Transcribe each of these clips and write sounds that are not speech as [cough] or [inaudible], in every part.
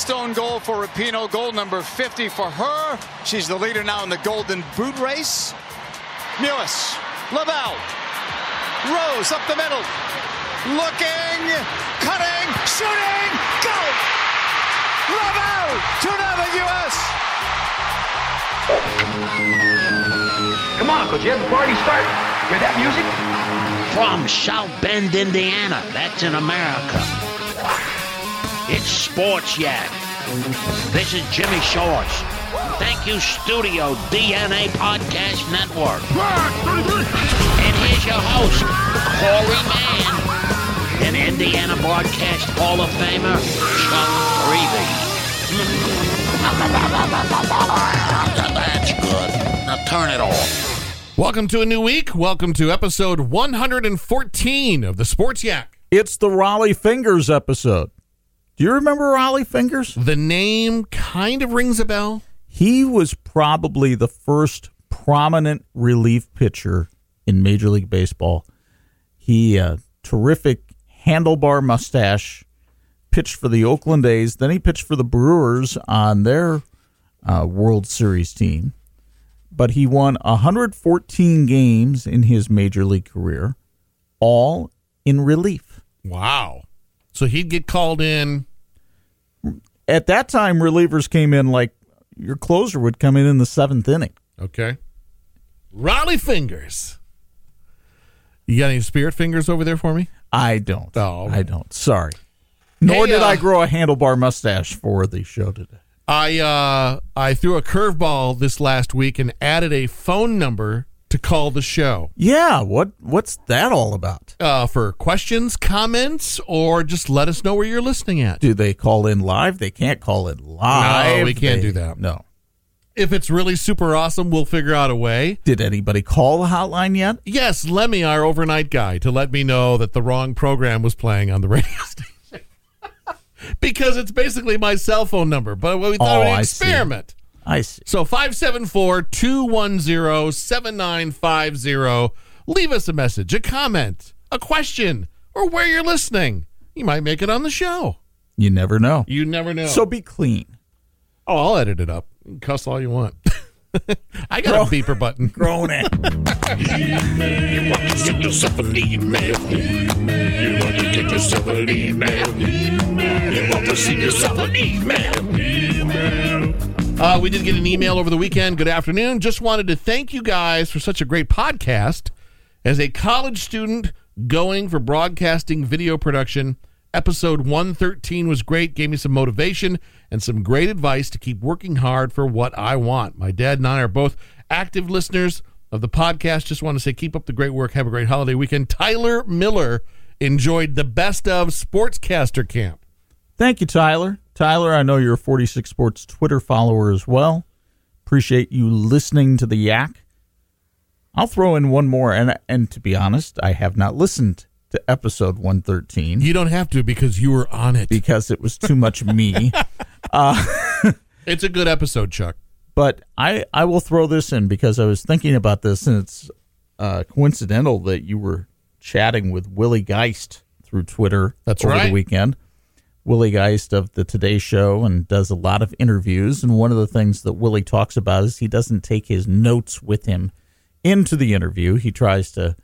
Milestone goal for Rapinoe, goal number 50 for her. She's the leader now in the Golden Boot race. Mewis, Lavelle, Rose up the middle, looking, cutting, shooting, go! Lavelle, 2 0 US. Come on, could you have the party start? Hear that music? From South Bend, Indiana. That's in America. It's Sports Yak. This is Jimmy Shores. Thank you, Studio DNA Podcast Network. And here's your host, Corey Mann, and Indiana Broadcast Hall of Famer, Chuck Reevy. That's good. Now turn it off. Welcome to a new week. Welcome to episode 114 of the Sports Yak. It's the Rollie Fingers episode. Do you remember Rollie Fingers? The name kind of rings a bell. He was probably the first prominent relief pitcher in Major League Baseball. He uh, terrific handlebar mustache, pitched for the Oakland A's. Then he pitched for the Brewers on their uh, World Series team. But he won 114 games in his major league career, all in relief. Wow. So he'd get called in. At that time, relievers came in like your closer would come in in the seventh inning. Okay. Rollie Fingers. You got any spirit fingers over there for me? I don't. Oh. I don't. Sorry. Nor Hey, did uh, I grow a handlebar mustache for the show today. I uh I threw a curveball this last week and added a phone number to call the show. Yeah, what what's that all about? Uh for questions, comments, or just let us know where you're listening at. Do they call in live? They can't call in live. No, we can't They- do that. No. If it's really super awesome, we'll figure out a way. Did anybody call the hotline yet? Yes, Lemmy, our overnight guy, to let me know that the wrong program was playing on the [laughs] radio station. [laughs] because it's basically my cell phone number, but we thought Oh, it would I see. experiment. I see. So 574 210 7950. Leave us a message, a comment, a question, or where you're listening. You might make it on the show. You never know. You never know. So be clean. oh, I'll edit it up. Cuss all you want. [laughs] I got a beeper button. [laughs] Grown it. You want to get yourself an email. You want to get yourself an email. You want to see yourself an email. Uh, we did get an email over the weekend. Good afternoon. Just wanted to thank you guys for such a great podcast. As a college student going for broadcasting video production, episode 113 was great. Gave me some motivation and some great advice to keep working hard for what I want. My dad and I are both active listeners of the podcast. Just want to say, keep up the great work. Have a great holiday weekend. Tyler Miller enjoyed the best of Sportscaster Camp. Thank you, Tyler. Tyler, I know you're a 46 Sports Twitter follower as well. Appreciate you listening to the yak. I'll throw in one more, and and to be honest, I have not listened to episode 113 You don't have to because you were on it. because it was too much me. [laughs] [laughs] It's a good episode, Chuck. But I, I will throw this in because I was thinking about this, and it's uh, coincidental that you were chatting with Willie Geist through Twitter That's over right. the weekend. Willie Geist of the Today Show and does a lot of interviews. And one of the things that Willie talks about is he doesn't take his notes with him into the interview. He tries to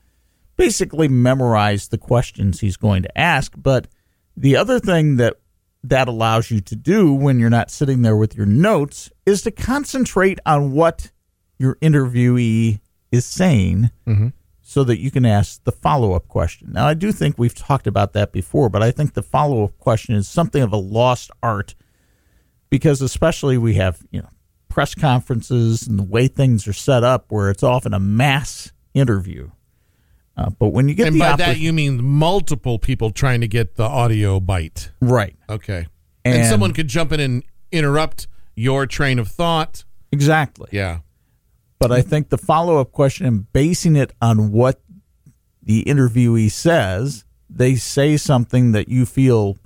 basically memorize the questions he's going to ask. But the other thing that that allows you to do when you're not sitting there with your notes is to concentrate on what your interviewee is saying mm-hmm. So that you can ask the follow up question. Now, I do think we've talked about that before, but I think the follow up question is something of a lost art because, especially, we have, you know, press conferences and the way things are set up where it's often a mass interview. Uh, but when you get And the by that, you mean multiple people trying to get the audio bite. right, Okay. And, And- someone could jump in and interrupt your train of thought. exactly. Yeah. But I think the follow up question and basing it on what the interviewee says, they say something that you feel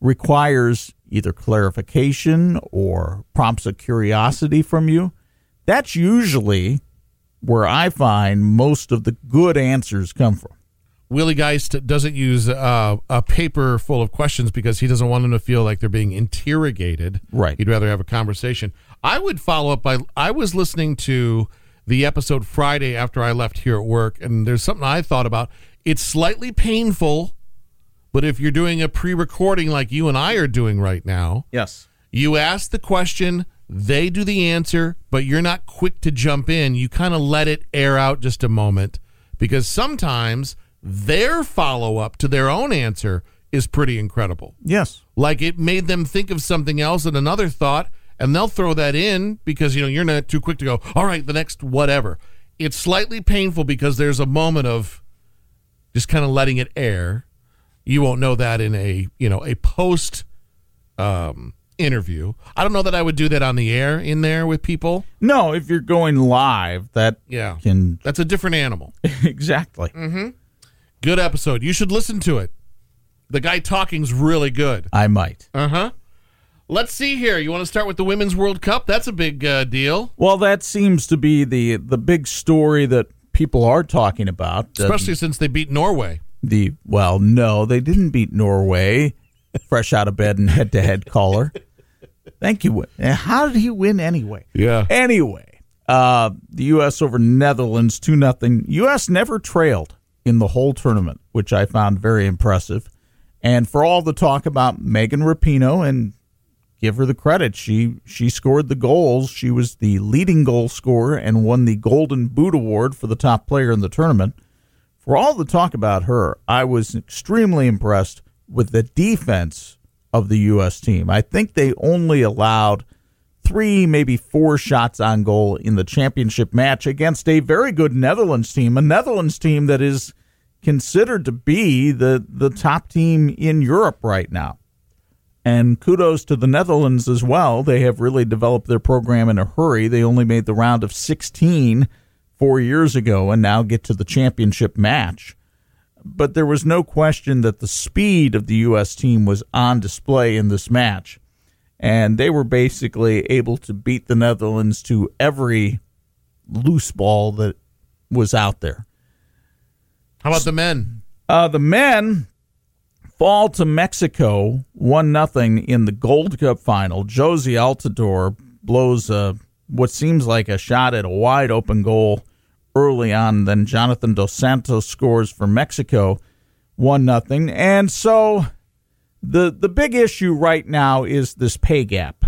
requires either clarification or prompts a curiosity from you. That's usually where I find most of the good answers come from. Willie Geist doesn't use uh, a paper full of questions because he doesn't want them to feel like they're being interrogated. Right. He'd rather have a conversation. I would follow up by I was listening to the episode Friday after I left here at work, and there's something I thought about. It's slightly painful, but if you're doing a pre recording like you and I are doing right now, Yes. you ask the question, they do the answer, but you're not quick to jump in. You kind of let it air out just a moment because sometimes their follow up to their own answer is pretty incredible. Yes. Like it made them think of something else and another thought, and they'll throw that in because you know you're not too quick to go. All right, the next whatever. It's slightly painful because there's a moment of just kind of letting it air. You won't know that in a you know a post um, interview. I don't know that I would do that on the air in there with people. No, if you're going live, that Yeah, can that's a different animal. [laughs] exactly. Good episode. You should listen to it. The guy talking's really good. I might. Uh huh. Let's see here. You want to start with the Women's World Cup? That's a big uh, deal, Well, that seems to be the the big story that people are talking about. Especially since they beat Norway. the well, no, they didn't beat Norway. Fresh out of bed and head to head caller. Thank you. And How did he win anyway? Yeah. Anyway, uh, the U.S. over Netherlands two nothing. U.S. never trailed in the whole tournament, which I found very impressive. And for all the talk about Megan Rapinoe and give her the credit. She she scored the goals. She was the leading goal scorer and won the Golden Boot Award for the top player in the tournament. For all the talk about her, I was extremely impressed with the defense of the U.S. team. I think they only allowed three, maybe four shots on goal in the championship match against a very good Netherlands team, a Netherlands team that is considered to be the, the top team in Europe right now. And kudos to the Netherlands as well. They have really developed their program in a hurry. They only made the round of 16 four years ago and now get to the championship match. But there was no question that the speed of the U.S. team was on display in this match. And they were basically able to beat the Netherlands to every loose ball that was out there. How about the men? Uh, the men fall to Mexico one nothing in the Gold Cup final. Jozy Altidore blows a, what seems like a shot at a wide open goal early on. Then Jonathan Dos Santos scores for Mexico one nothing. And so the the big issue right now is this pay gap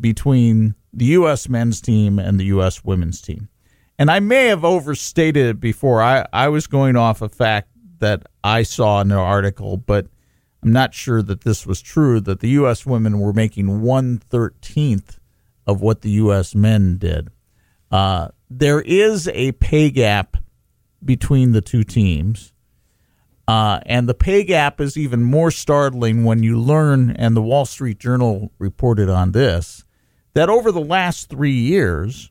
between the U.S. men's team and the U.S. women's team. And I may have overstated it before. I, I was going off a fact that I saw in an article, but I'm not sure that this was true. That the U.S. women were making one thirteenth of what the U.S. men did. Uh, there is a pay gap between the two teams. Uh, and the pay gap is even more startling when you learn, and the Wall Street Journal reported on this, that over the last three years,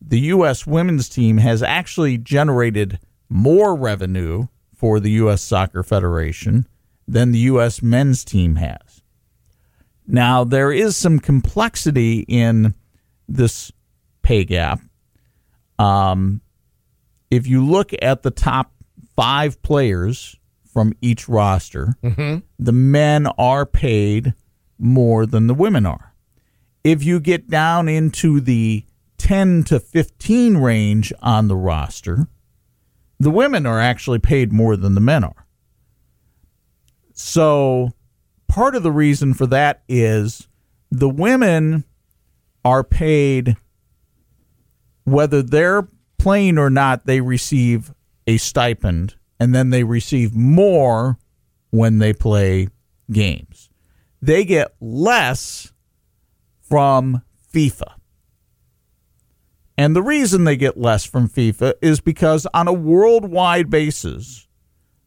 the U.S. women's team has actually generated more revenue for the U.S. Soccer Federation than the U.S. men's team has. Now, there is some complexity in this pay gap. Um, if you look at the top five players from each roster, mm-hmm. the men are paid more than the women are. If you get down into the 10 to 15 range on the roster, the women are actually paid more than the men are. So, part of the reason for that is the women are paid whether they're playing or not, they receive a stipend and then they receive more when they play games. They get less from FIFA. And the reason they get less from FIFA is because on a worldwide basis,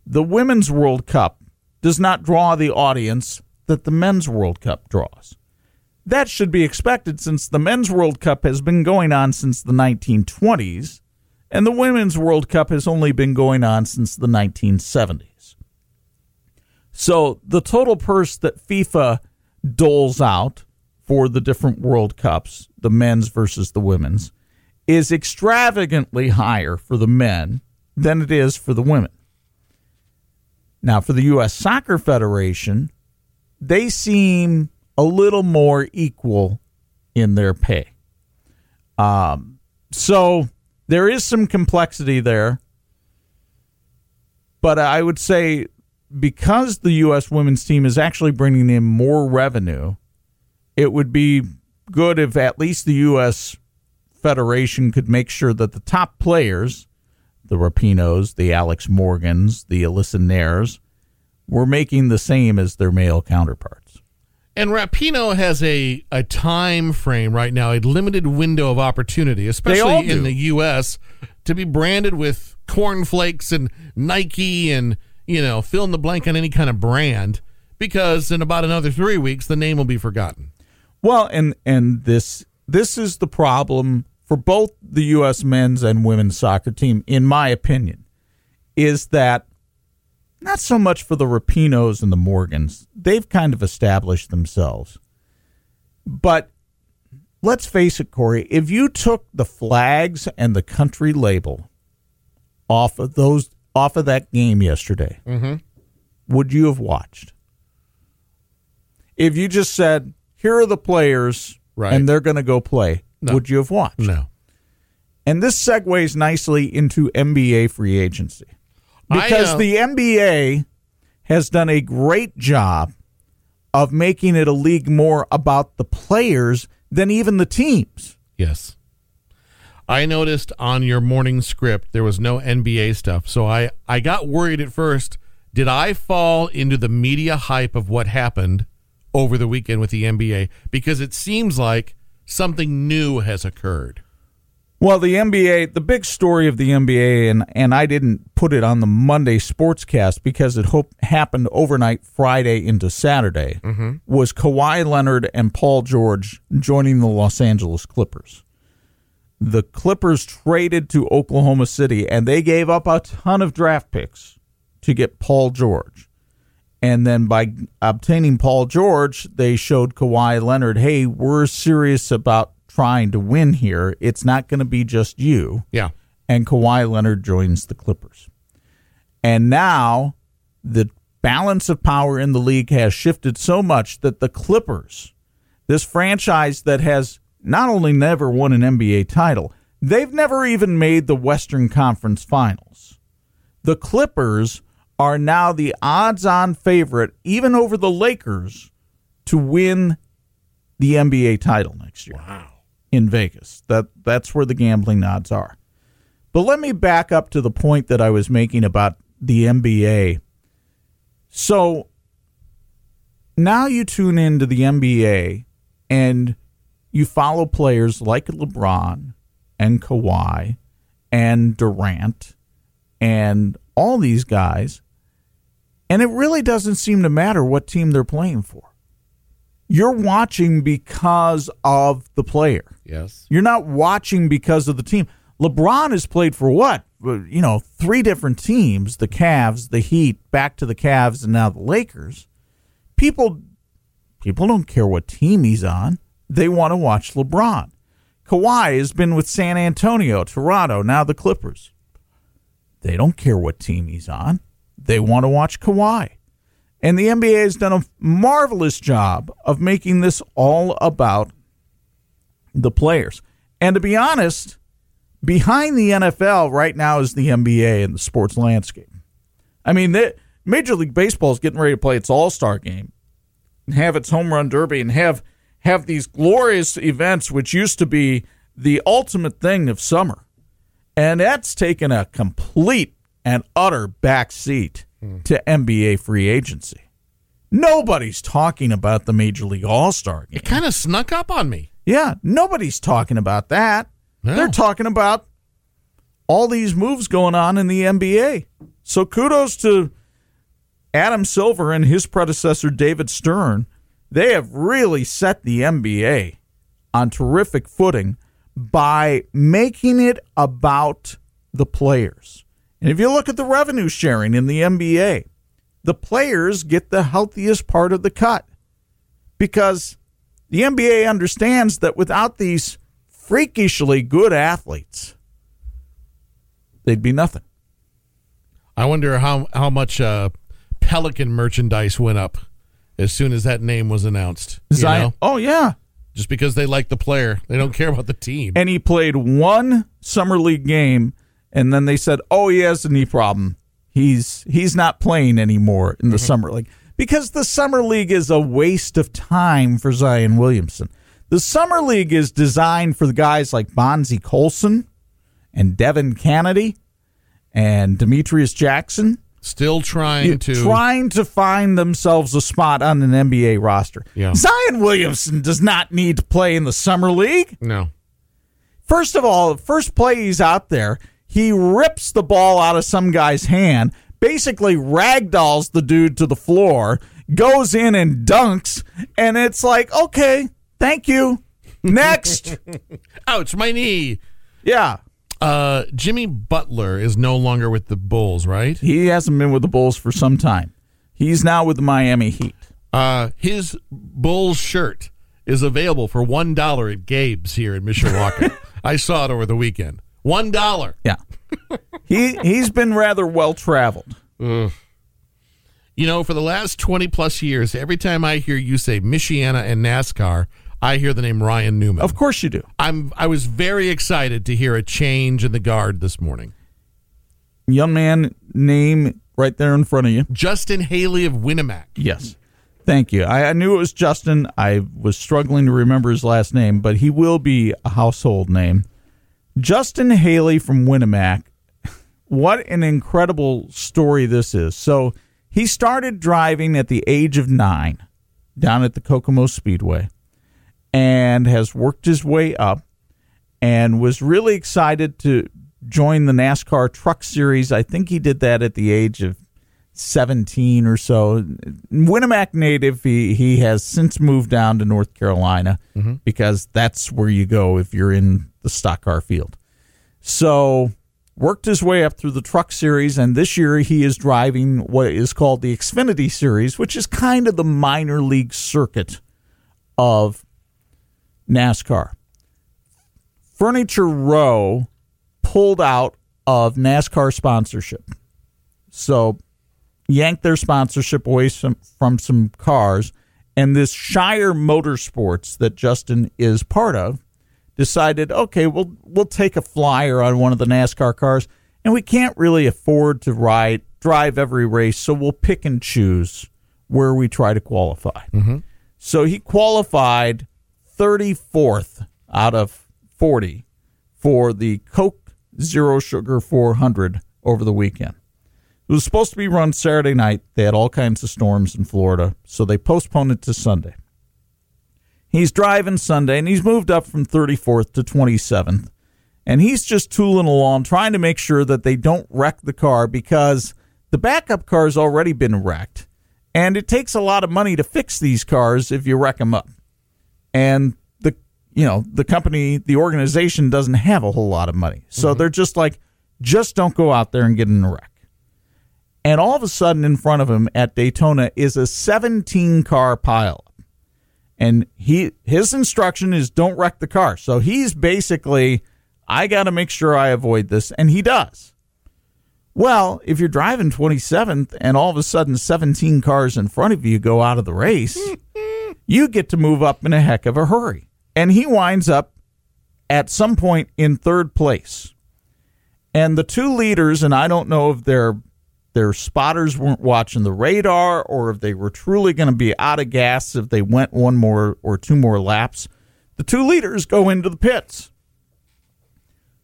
the Women's World Cup does not draw the audience that the Men's World Cup draws. That should be expected since the Men's World Cup has been going on since the 1920s, and the Women's World Cup has only been going on since the 1970s. So the total purse that FIFA doles out for the different World Cups, the men's versus the women's, is extravagantly higher for the men than it is for the women. Now, for the U.S. Soccer Federation, they seem a little more equal in their pay. Um, so there is some complexity there. But I would say because the U.S. women's team is actually bringing in more revenue, it would be good if at least the U.S. Federation could make sure that the top players, the Rapinoes, the Alex Morgans, the Alyssa Naehers, were making the same as their male counterparts. And Rapinoe has a, a time frame right now, a limited window of opportunity, especially in the U.S., to be branded with cornflakes and Nike and, you know, fill in the blank on any kind of brand, because in about another three weeks, the name will be forgotten. Well, and and this this is the problem for both the U.S. men's and women's soccer team, in my opinion, is that not so much for the Rapinoes and the Morgans. They've kind of established themselves. But let's face it, Corey, if you took the flags and the country label off of those off of that game yesterday, mm-hmm. would you have watched? If you just said, here are the players Right. and they're going to go play, No. would you have watched? No. And this segues nicely into NBA free agency because the NBA has done a great job of making it a league more about the players than even the teams. Yes. I noticed on your morning script there was no NBA stuff. So I, I got worried at first. Did I fall into the media hype of what happened over the weekend with the NBA? Because it seems like something new has occurred. Well, the NBA, the big story of the NBA, and, and I didn't put it on the Monday sportscast because it hope, happened overnight Friday into Saturday, mm-hmm. was Kawhi Leonard and Paul George joining the Los Angeles Clippers. The Clippers traded to Oklahoma City and they gave up a ton of draft picks to get Paul George. And then by obtaining Paul George, they showed Kawhi Leonard, hey, we're serious about trying to win here. It's not going to be just you. Yeah. And Kawhi Leonard joins the Clippers. And now the balance of power in the league has shifted so much that the Clippers, this franchise that has not only never won an NBA title, they've never even made the Western Conference Finals. The Clippers are now the odds on favorite, even over the Lakers, to win the NBA title next year. Wow. In Vegas. That that's where the gambling odds are. But let me back up to the point that I was making about the NBA. So now you tune into the NBA and you follow players like LeBron and Kawhi and Durant and all these guys, and it really doesn't seem to matter what team they're playing for. You're watching because of the player. Yes. You're not watching because of the team. LeBron has played for what? you know, three different teams the Cavs, the Heat, back to the Cavs, and now the Lakers. People, people don't care what team he's on. They want to watch LeBron. Kawhi has been with San Antonio, Toronto, now the Clippers. They don't care what team he's on. They want to watch Kawhi. And the NBA has done a marvelous job of making this all about the players. And to be honest, behind the NFL right now is the NBA and the sports landscape. I mean, Major League Baseball is getting ready to play its All Star game, and have its home run derby, and have have these glorious events, which used to be the ultimate thing of summer, and that's taken a complete and utter backseat to NBA free agency. Nobody's talking about the Major League All Star game. It kind of snuck up on me. Yeah, nobody's talking about that. No. They're talking about all these moves going on in the NBA. So kudos to Adam Silver and his predecessor David Stern. They have really set the NBA on terrific footing by making it about the players. And if you look at the revenue sharing in the NBA, the players get the healthiest part of the cut because the NBA understands that without these freakishly good athletes, they'd be nothing. I wonder how how much uh, Pelican merchandise went up as soon as that name was announced. you Zion, know? oh yeah, Just because they like the player, they don't care about the team. and he played one summer league game, and then they said, "Oh, he has a knee problem. He's he's not playing anymore in the mm-hmm. summer league because the summer league is a waste of time for Zion Williamson. The summer league is designed for the guys like Bonzie Colson and Devin Kennedy and Demetrius Jackson." Still trying to trying to find themselves a spot on an NBA roster. Yeah. Zion Williamson does not need to play in the summer league. no. First of all, the first play he's out there, he rips the ball out of some guy's hand, basically ragdolls the dude to the floor, goes in and dunks, and it's like, okay, thank you. Next. [laughs] Ouch, my knee. yeah. Uh, Jimmy Butler is no longer with the Bulls, right? He hasn't been with the Bulls for some time. He's now with the Miami Heat. Uh, his Bulls shirt is available for one dollar at Gabe's here in Mishawaka. [laughs] I saw it over the weekend. One dollar. Yeah. [laughs] he he's been rather well traveled. Mm. You know, for the last twenty plus years, every time I hear you say Michiana and NASCAR, I hear the name Ryan Newman. Of course you do. I'm I was very excited to hear a change in the guard this morning. Young man name right there in front of you. Justin Haley of Winamac. Yes. Thank you. I, I knew it was Justin. I was struggling to remember his last name, but he will be a household name. Justin Haley from Winamac. What an incredible story this is. So he started driving at the age of nine down at the Kokomo Speedway and has worked his way up and was really excited to join the NASCAR Truck Series. I think he did that at the age of 17 or so. Winamac native, he, he has since moved down to North Carolina mm-hmm. because that's where you go if you're in the stock car field. So worked his way up through the truck series, and this year he is driving what is called the Xfinity Series, which is kind of the minor league circuit of NASCAR. Furniture Row pulled out of NASCAR sponsorship. So yanked their sponsorship away from some cars, and this Spire Motorsports that Justin is part of decided, okay, we'll we'll take a flyer on one of the NASCAR cars, and we can't really afford to ride drive every race, so we'll pick and choose where we try to qualify. Mm-hmm. So he qualified 34th out of 40 for the Coke Zero Sugar 400 over the weekend. It was supposed to be run Saturday night. They had all kinds of storms in Florida, so they postponed it to Sunday. He's driving Sunday, and he's moved up from 34th to 27th. And he's just tooling along, trying to make sure that they don't wreck the car because the backup car's already been wrecked. And it takes a lot of money to fix these cars if you wreck them up. And the you know, the company, the organization doesn't have a whole lot of money. So mm-hmm. they're just like, Just don't go out there and get in a wreck. And all of a sudden, in front of him at Daytona is a 17 car pileup. And he his instruction is don't wreck the car. So he's basically, I got to make sure I avoid this, and he does. Well, if you're driving 27th and all of a sudden 17 cars in front of you go out of the race, [laughs] you get to move up in a heck of a hurry. And he winds up at some point in third place. And the two leaders, and I don't know if their their spotters weren't watching the radar or if they were truly going to be out of gas if they went one more or two more laps. The two leaders go into the pits.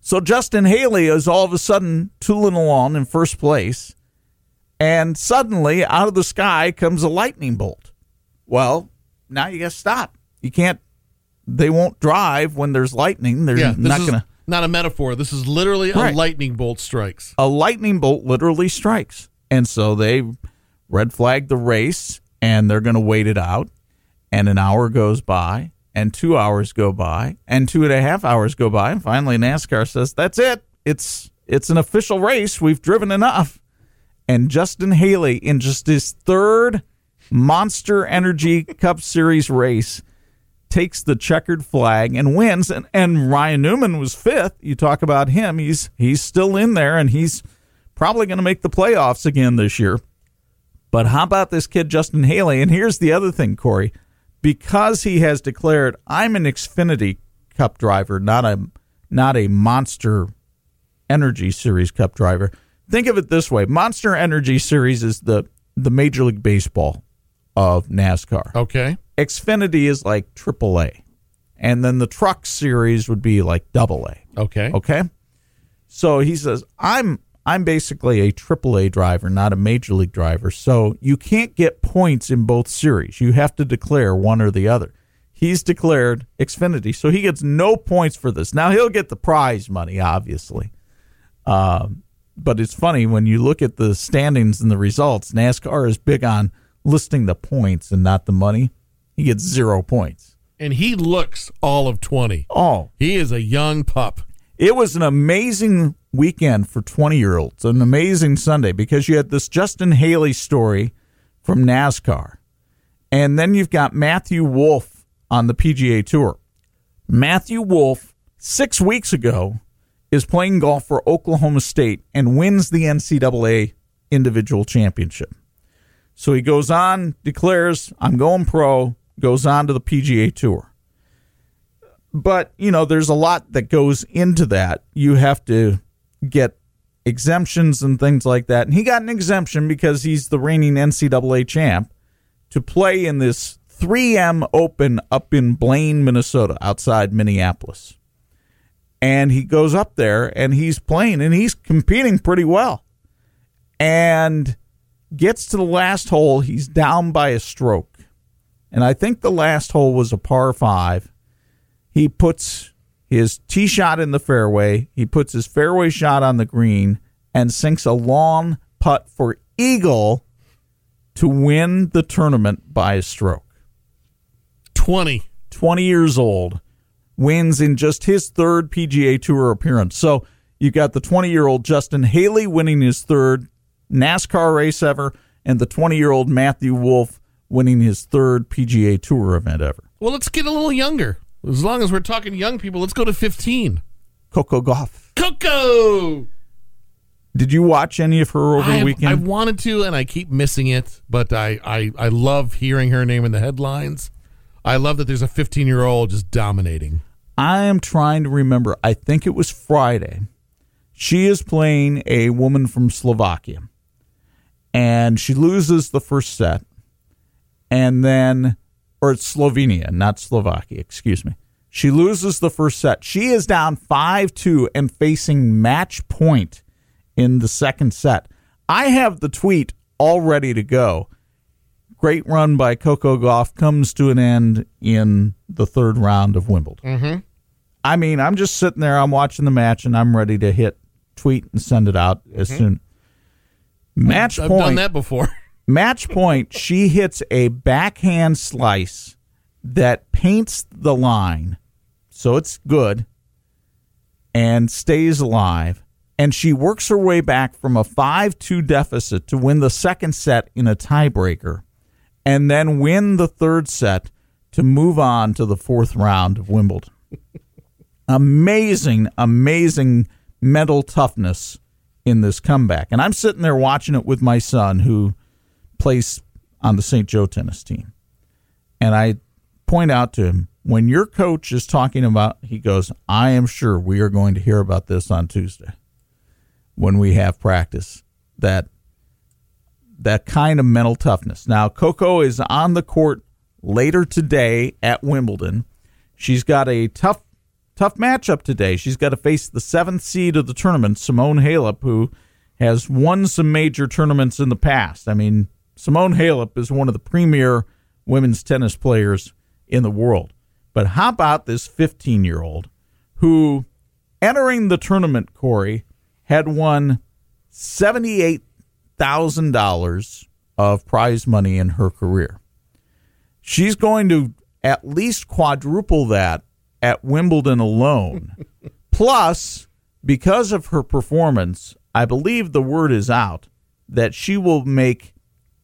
So Justin Haley is all of a sudden tooling along in first place, and suddenly out of the sky comes a lightning bolt. Well, now you got to stop. You can't. They won't drive when there's lightning. They're Yeah, not going to. Not a metaphor. This is literally a lightning bolt strikes. a lightning bolt literally strikes. And so they red flag the race and they're going to wait it out. And an hour goes by, and two hours go by, and two and a half hours go by. And finally, NASCAR says, That's it. It's, it's an official race. We've driven enough. And Justin Haley, in just his third Monster Energy Cup Series race, takes the checkered flag and wins. And, and Ryan Newman was fifth. You talk about him. He's he's still in there and he's probably going to make the playoffs again this year. But how about this kid, Justin Haley? And here's the other thing, Corey. Because he has declared, I'm an Xfinity Cup driver, not a not a Monster Energy Series Cup driver. Think of it this way: Monster Energy Series is the the Major League Baseball of NASCAR. Okay. Xfinity is like AAA, and then the Truck Series would be like Double A. Okay. Okay. So he says, I'm I'm basically a AAA driver, not a major league driver. So you can't get points in both series. You have to declare one or the other. He's declared Xfinity, so he gets no points for this. Now he'll get the prize money, obviously. Um, but it's funny when you look at the standings and the results. NASCAR is big on listing the points and not the money. He gets zero points. And he looks all of 20. Oh, He is a young pup. It was an amazing weekend for 20 year olds, an amazing Sunday because you had this Justin Haley story from NASCAR. And then you've got Matthew Wolff on the PGA Tour. Matthew Wolff, six weeks ago, is playing golf for Oklahoma State and wins the NCAA individual championship. So he goes on, declares, I'm going pro, goes on to the PGA Tour. But you know there's a lot that goes into that. You have to get exemptions and things like that. And he got an exemption because he's the reigning ncaa champ to play in this 3m open up in blaine minnesota outside minneapolis. And he goes up there and he's playing and he's competing pretty well. And gets to the last hole. He's down by a stroke and i think the last hole was a par 5 he puts his tee shot in the fairway, he puts his fairway shot on the green, and sinks a long putt for eagle to win the tournament by a stroke. 20. 20 years old, wins in just his third PGA Tour appearance. So you got the 20 year old Justin Haley winning his third NASCAR race ever, and the 20 year old Matthew Wolff winning his third PGA Tour event ever. Well, let's get a little younger. As long as we're talking young people, let's go to 15. Coco Gauff. Coco! Did you watch any of her over I, the weekend? I wanted to, and I keep missing it, but I, I, I love hearing her name in the headlines. I love that there's a 15 year old just dominating. I am trying to remember. I think it was Friday. She is playing a woman from Slovakia, and she loses the first set, and then, or it's Slovenia, not Slovakia. Excuse me. She loses the first set. She is down five two and facing match point in the second set. I have the tweet all ready to go. Great run by Coco Gauff comes to an end in the third round of Wimbledon. Mm-hmm. I mean, I'm just sitting there, I'm watching the match, and I'm ready to hit tweet and send it out as soon. Match I've point. done that before. [laughs] Match point. She hits a backhand slice that paints the line, so it's good, and stays alive. and she works her way back from a 5 2 deficit to win the second set in a tiebreaker, and then win the third set to move on to the fourth round of Wimbledon. amazing, amazing mental toughness in this comeback. And I'm sitting there watching it with my son who plays on the St. Joe tennis team. And I point out to him, when your coach is talking about, he goes, I am sure we are going to hear about this on Tuesday when we have practice. That that kind of mental toughness. Now, Coco is on the court later today at Wimbledon. She's got a tough tough matchup today. She's got to face the seventh seed of the tournament, Simona Halep, who has won some major tournaments in the past. I mean, Simona Halep is one of the premier women's tennis players in the world. But how about this 15 year old who, entering the tournament, Corey, had won $78,000 of prize money in her career? She's going to at least quadruple that at Wimbledon alone. [laughs] Plus, because of her performance, I believe the word is out that she will make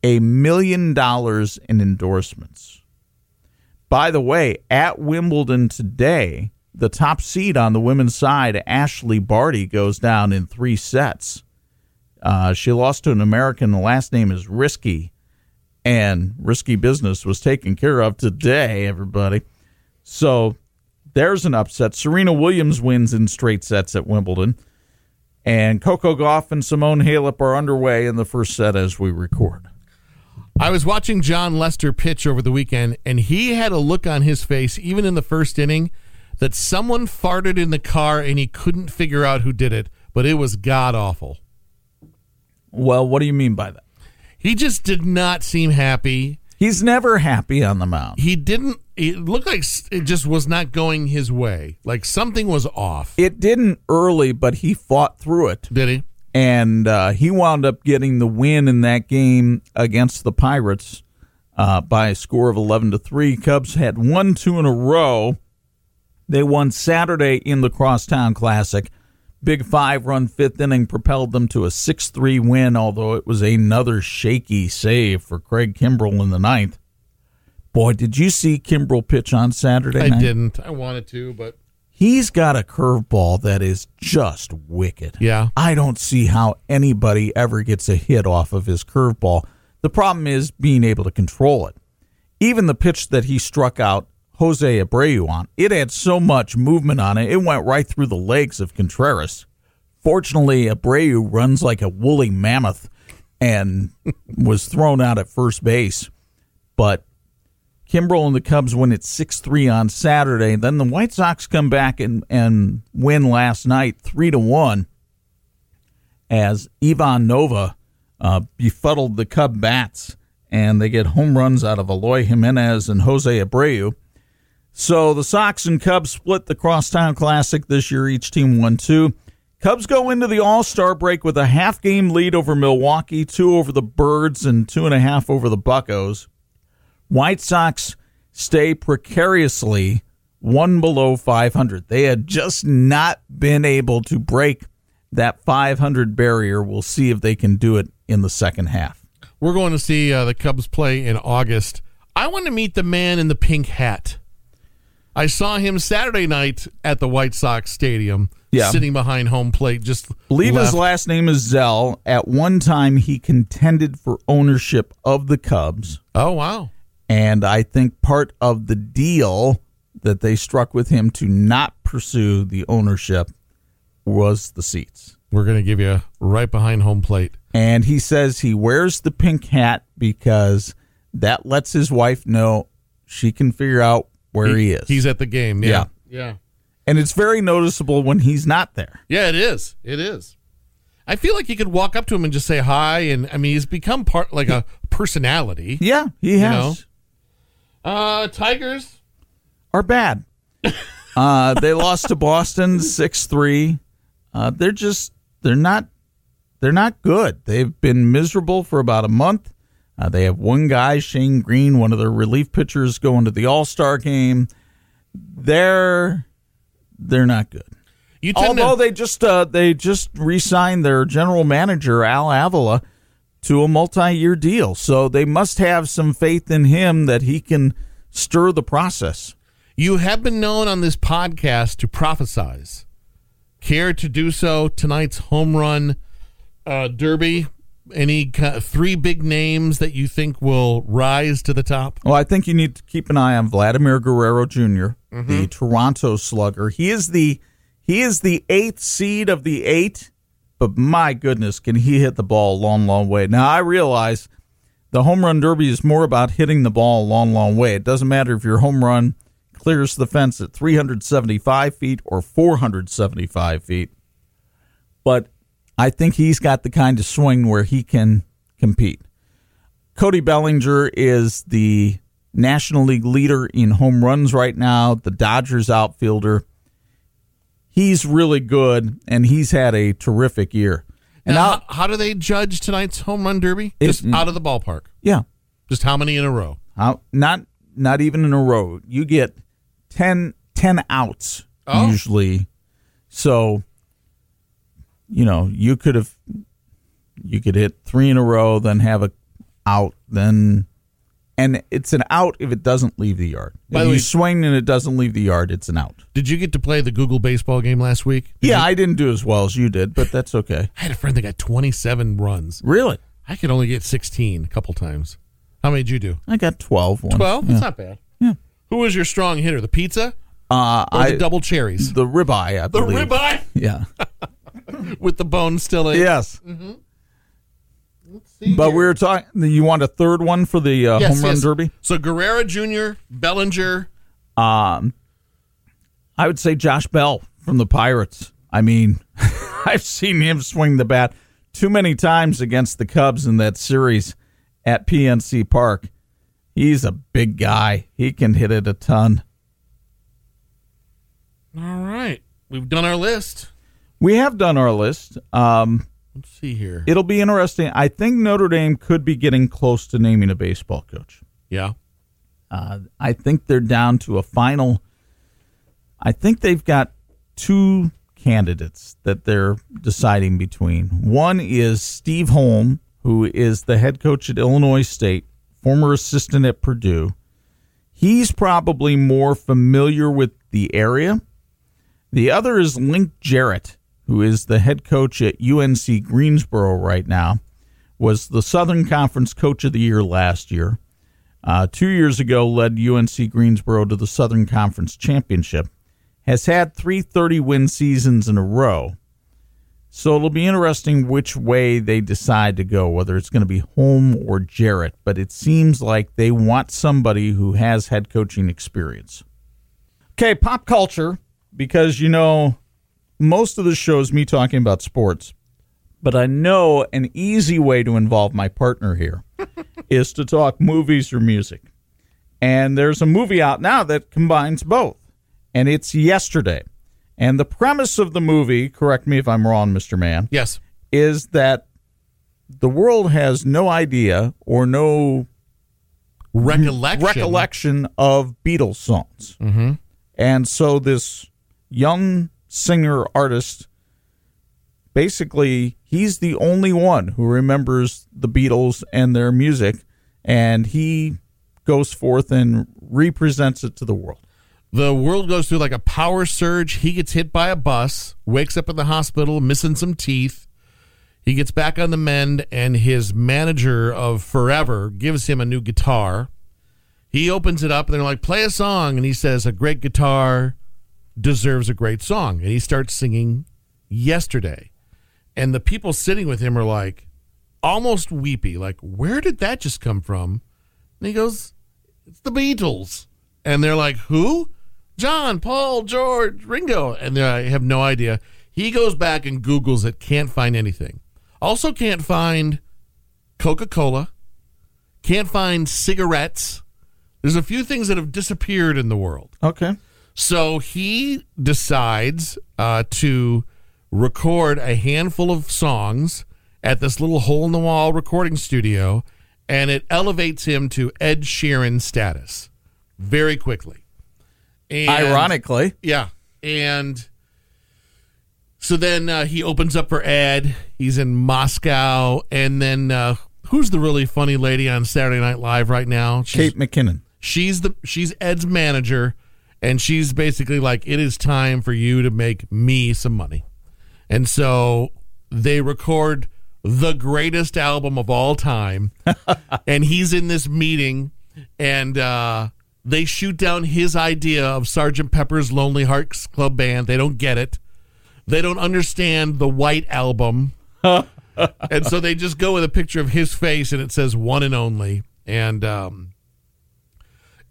a million dollars in endorsements. By the way, at Wimbledon today, the top seed on the women's side, Ashleigh Barty, goes down in three sets. Uh, she lost to an American. The last name is Riske, and Risky Business was taken care of today, everybody. So there's an upset. Serena Williams wins in straight sets at Wimbledon. And Coco Gauff and Simona Halep are underway in the first set as we record. I was watching Jon Lester pitch over the weekend, and he had a look on his face, even in the first inning, that someone farted in the car and he couldn't figure out who did it, but it was god awful. Well, what do you mean by that? He just did not seem happy. He's never happy on the mound. He didn't. It looked like it just was not going his way. Like something was off. It didn't early, but he fought through it. Did he? And uh, he wound up getting the win in that game against the Pirates uh, by a score of eleven to three. Cubs had won two in a row. They won Saturday in the Crosstown Classic. Big five run fifth inning propelled them to a 6 3 win, although it was another shaky save for Craig Kimbrel in the ninth. Boy, did you see Kimbrel pitch on Saturday I night? didn't. I wanted to, but He's got a curveball that is just wicked. Yeah. I don't see how anybody ever gets a hit off of his curveball. The problem is being able to control it. Even the pitch that he struck out Jose Abreu on, it had so much movement on it, it went right through the legs of Contreras. Fortunately, Abreu runs like a woolly mammoth and [laughs] was thrown out at first base. But Kimbrel and the Cubs win at 6 3 on Saturday. Then the White Sox come back and, and win last night 3 to 1 as Ivan Nova uh, befuddled the Cub bats and they get home runs out of Eloy Jimenez and Jose Abreu. So the Sox and Cubs split the Crosstown Classic this year. Each team won two. Cubs go into the All Star break with a half game lead over Milwaukee, two over the Birds, and two and a half over the Buckos. White Sox stay precariously one below 500. They had just not been able to break that 500 barrier. We'll see if they can do it in the second half. we're going to see uh, the Cubs play in August. I want to meet the man in the pink hat. I saw him Saturday night at the White Sox Stadium, Yeah. sitting behind home plate. Just believe left. his last name is Zell. At one time, he contended for ownership of the Cubs. Oh wow! And I think part of the deal that they struck with him to not pursue the ownership was the seats. We're going to give you right behind home plate. And he says he wears the pink hat because that lets his wife know she can figure out where he, is. He's at the game. Yeah. Yeah. yeah, and it's very noticeable when he's not there. yeah. It is. It is. I feel like you could walk up to him and just say hi, and I mean, he's become part like a personality. Yeah, he You has. know? Uh, Tigers. Are bad. [laughs] uh, they lost to Boston six three. Uh, they're just they're not they're not good. They've been miserable for about a month. Uh, they have one guy, Shane Greene, one of their relief pitchers, going to the All Star game. They're they're not good. Although to, they just uh, they just re-signed their general manager Al Avila to a multi-year deal, so they must have some faith in him that he can stir the process. you have been known on this podcast to prophesize. Care to do so tonight's home run uh, derby? Any three big names that you think will rise to the top? Well, I think you need to keep an eye on Vladimir Guerrero junior the Toronto Slugger. He is the he is the eighth seed of the eight, but my goodness, can he hit the ball a long, long way? Now I realize the home run derby is more about hitting the ball a long, long way. It doesn't matter if your home run clears the fence at 375 feet or 475 feet, but I think he's got the kind of swing where he can compete. Cody Bellinger is the National League leader in home runs right now, the Dodgers outfielder. He's really good, and he's had a terrific year. And Now, how, how do they judge tonight's home run derby? It- Just out of the ballpark. yeah, Just how many in a row? how, not not even in a row. You get 10, 10 outs Oh. usually. So, you know, you could have you could hit three in a row, then have a out, then and it's an out if it doesn't leave the yard. By if the you way- swing and it doesn't leave the yard, it's an out. Did you get to play the Google baseball game last week? Did yeah, you- I didn't do as well as you did, but that's okay. I had a friend that got 27 runs. Really? I could only get 16 a couple times. How many did you do? I got 12 once. 12? Yeah. That's not bad. Yeah. Who was your strong hitter? The pizza Uh, or I, the double cherries? the ribeye, I The ribeye Yeah. [laughs] with the bone still in. yes. See But here. we were talking. You want a third one for the uh, Yes, home run yes. derby? So Guerrero Jr., Bellinger. Um, I would say Josh Bell from the Pirates. I mean, [laughs] I've seen him swing the bat too many times against the Cubs in that series at PNC Park. He's a big guy. He can hit it a ton. All right. We've done our list. We have done our list. Um, Let's see here. it'll be interesting. I think Notre Dame could be getting close to naming a baseball coach. Yeah. Uh, I think they're down to a final. I think they've got two candidates that they're deciding between. One is Steve Holm, who is the head coach at Illinois State, former assistant at Purdue. He's probably more familiar with the area. The other is Link Jarrett, who is the head coach at UNC Greensboro right now, was the Southern Conference Coach of the Year last year. Uh, two years ago, led UNC Greensboro to the Southern Conference Championship. Has had three 30 win seasons in a row. So it'll be interesting which way they decide to go, whether it's going to be Holm or Jarrett. But it seems like they want somebody who has head coaching experience. Okay, pop culture, because you know, most of the show is me talking about sports. But I know an easy way to involve my partner here [laughs] is to talk movies or music. And there's a movie out now that combines both, and it's Yesterday. And the premise of the movie, correct me if I'm wrong, Mr. Man, Yes. is that the world has no idea or no Recollection. recollection of Beatles songs. Mm-hmm. And so this young singer artist basically he's the only one who remembers the Beatles and their music and he goes forth and represents it to the world. The world goes through like a power surge. He gets hit by a bus, wakes up in the hospital, missing some teeth. He gets back on the mend, and his manager of forever gives him a new guitar. He opens it up, and they're like, play a song. And he says, A great guitar deserves a great song. And he starts singing Yesterday. And the people sitting with him are like, almost weepy, like, where did that just come from? And he goes, It's the Beatles. And they're like, Who? John, Paul, George, Ringo. And they have no idea. He goes back and Googles it, can't find anything. Also, can't find Coca Cola, can't find cigarettes. There's a few things that have disappeared in the world. Okay. So he decides uh, to record a handful of songs at this little hole in the wall recording studio, and it elevates him to Ed Sheeran status very quickly. And, Ironically, yeah. And So then uh, he opens up for Ed. He's in Moscow, and then uh, who's the really funny lady on Saturday Night Live right now? She's, Kate McKinnon. she's the she's Ed's manager, and she's basically like, "It is time for you to make me some money," and so they record the greatest album of all time, [laughs] and he's in this meeting, and uh, they shoot down his idea of Sergeant Pepper's Lonely Hearts Club Band. They don't get it. They don't understand the White Album. [laughs] and so they just go with a picture of his face and it says one and only. And um,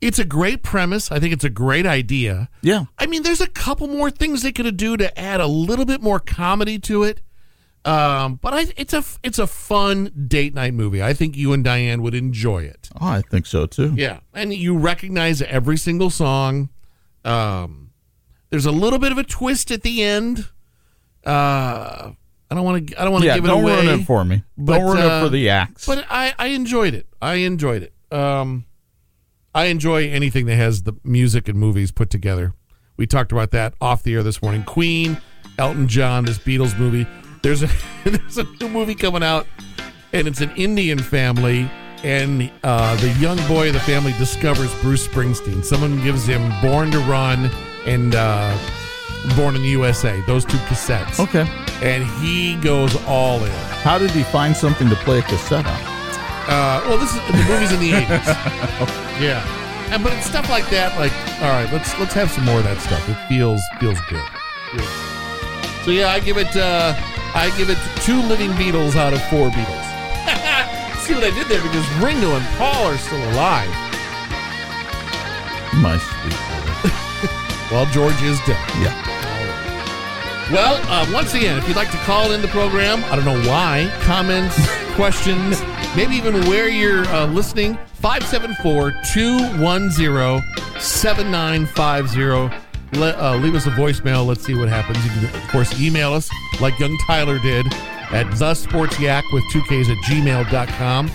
it's a great premise. I think it's a great idea. Yeah. I mean, there's a couple more things they could do to add a little bit more comedy to it. Um, but I, it's a it's a fun date night movie. I think you and Diane would enjoy it. Oh, I think so too. Yeah, and you recognize every single song. Um, there's a little bit of a twist at the end. Uh, I don't want to. I don't want to Yeah, give it don't away. ruin it for me. but, don't ruin uh, it for the acts. But I, I enjoyed it. I enjoyed it. Um, I enjoy anything that has the music and movies put together. We talked about that off the air this morning. Queen, Elton John, this Beatles movie. There's a [laughs] there's a new movie coming out, and it's an Indian family, and uh, the young boy of the family discovers Bruce Springsteen. Someone gives him Born to Run and uh, Born in the USA. Those two cassettes. okay. And he goes all in. How did he find something to play a cassette on? Uh, well, this is the movie's in the eighties. [laughs] yeah, and but it's stuff like that. Like, all right, let's let's have some more of that stuff. It feels feels good. Good. So yeah, I give it uh, I give it two living Beatles out of four Beatles. [laughs] See what I did there? Because Ringo and Paul are still alive. My sweet boy. [laughs] Well, George is dead. Yeah. Well, uh, once again, if you'd like to call in the program, I don't know why, comments, [laughs] questions, maybe even where you're uh, listening, 574 210 7950. uh, Leave us a voicemail. Let's see what happens. You can, of course, email us like young Tyler did at thesportsyak with 2ks at gmail.com.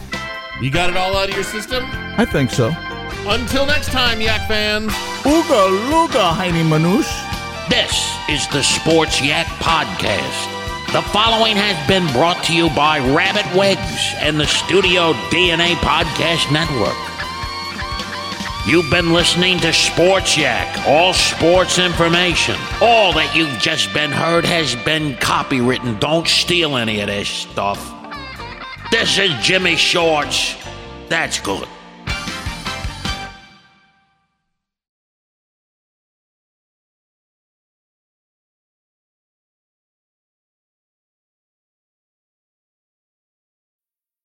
You got it all out of your system? I think so. Until next time, Yak fans. Ooga looga, Heini Manouche. This is the Sports Yak Podcast. The following has been brought to you by Rabbit Wigs and the Studio DNA Podcast Network. You've been listening to Sports Yak, all sports information. All that you've just been heard has been copywritten. Don't steal any of this stuff. This is Jimmy Shorts. That's good.